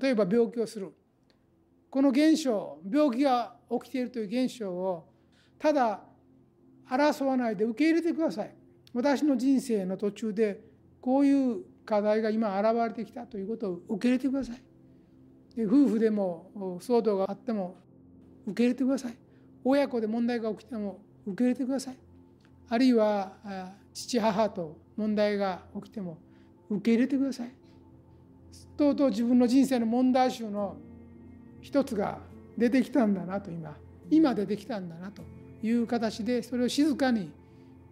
例えば病気をする。この現象病気が起きているという現象をただ争わないで受け入れてください。私の人生の途中でこういう課題が今現れてきたということを受け入れてください。夫婦でも騒動があっても受け入れてください。親子で問題が起きても受け入れてください。あるいは父母と問題が起きても受け入れてください。とうとう自分の人生の問題集の一つが出てきたんだなと今。今出てきたんだなという形でそれを静かに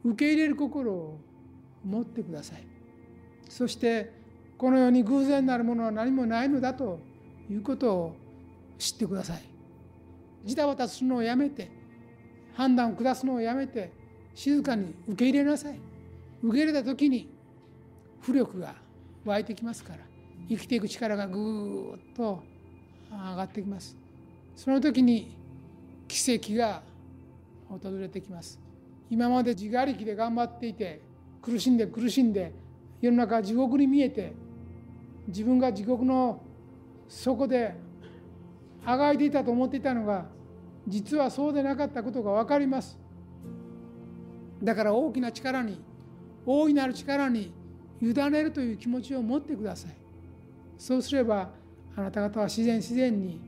受け入れる心を持ってください。そしてこの世に偶然なるものは何もないのだということを知ってください。じたばたするのをやめて判断を下すのをやめて静かに受け入れなさい。受け入れた時に浮力が湧いてきますから。生きていく力がぐーっと上がってきます。その時に奇跡が訪れてきます。今まで自我力で頑張っていて苦しんで苦しんで世の中地獄に見えて自分が地獄の底であがいていたと思っていたのが実はそうでなかったことが分かります。だから大きな力に大いなる力に委ねるという気持ちを持ってください。そうすればあなた方は自然自然に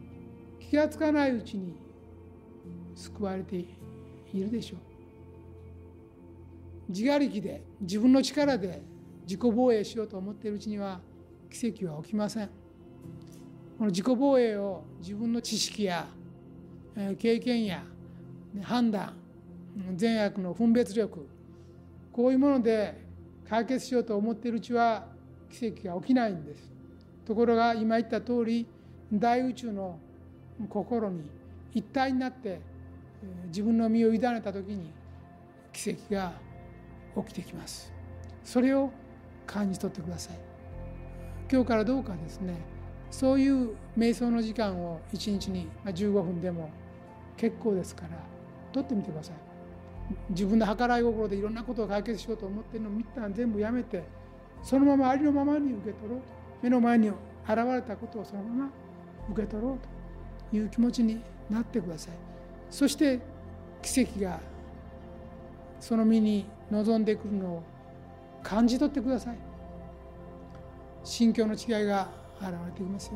気がつかないうちに救われているでしょう。自我力で自分の力で自己防衛しようと思っているうちには奇跡は起きません。この自己防衛を自分の知識や経験や判断善悪の分別力こういうもので解決しようと思っているうちは奇跡が起きないんです。ところが今言った通り大宇宙の心に一体になって自分の身を委ねた時に奇跡が起きてきます。それを感じ取ってください。今日からどうかですね。そういう瞑想の時間を1日に15分でも結構ですから取ってみてください。自分の計らい心でいろんなことを解決しようと思ってるのを一旦全部やめてそのままありのままに受け取ろうと。目の前に現れたことをそのまま受け取ろうという気持ちになってください。そして奇跡がその身に望んでくるのを感じ取ってください。心境の違いが現れてきますよ。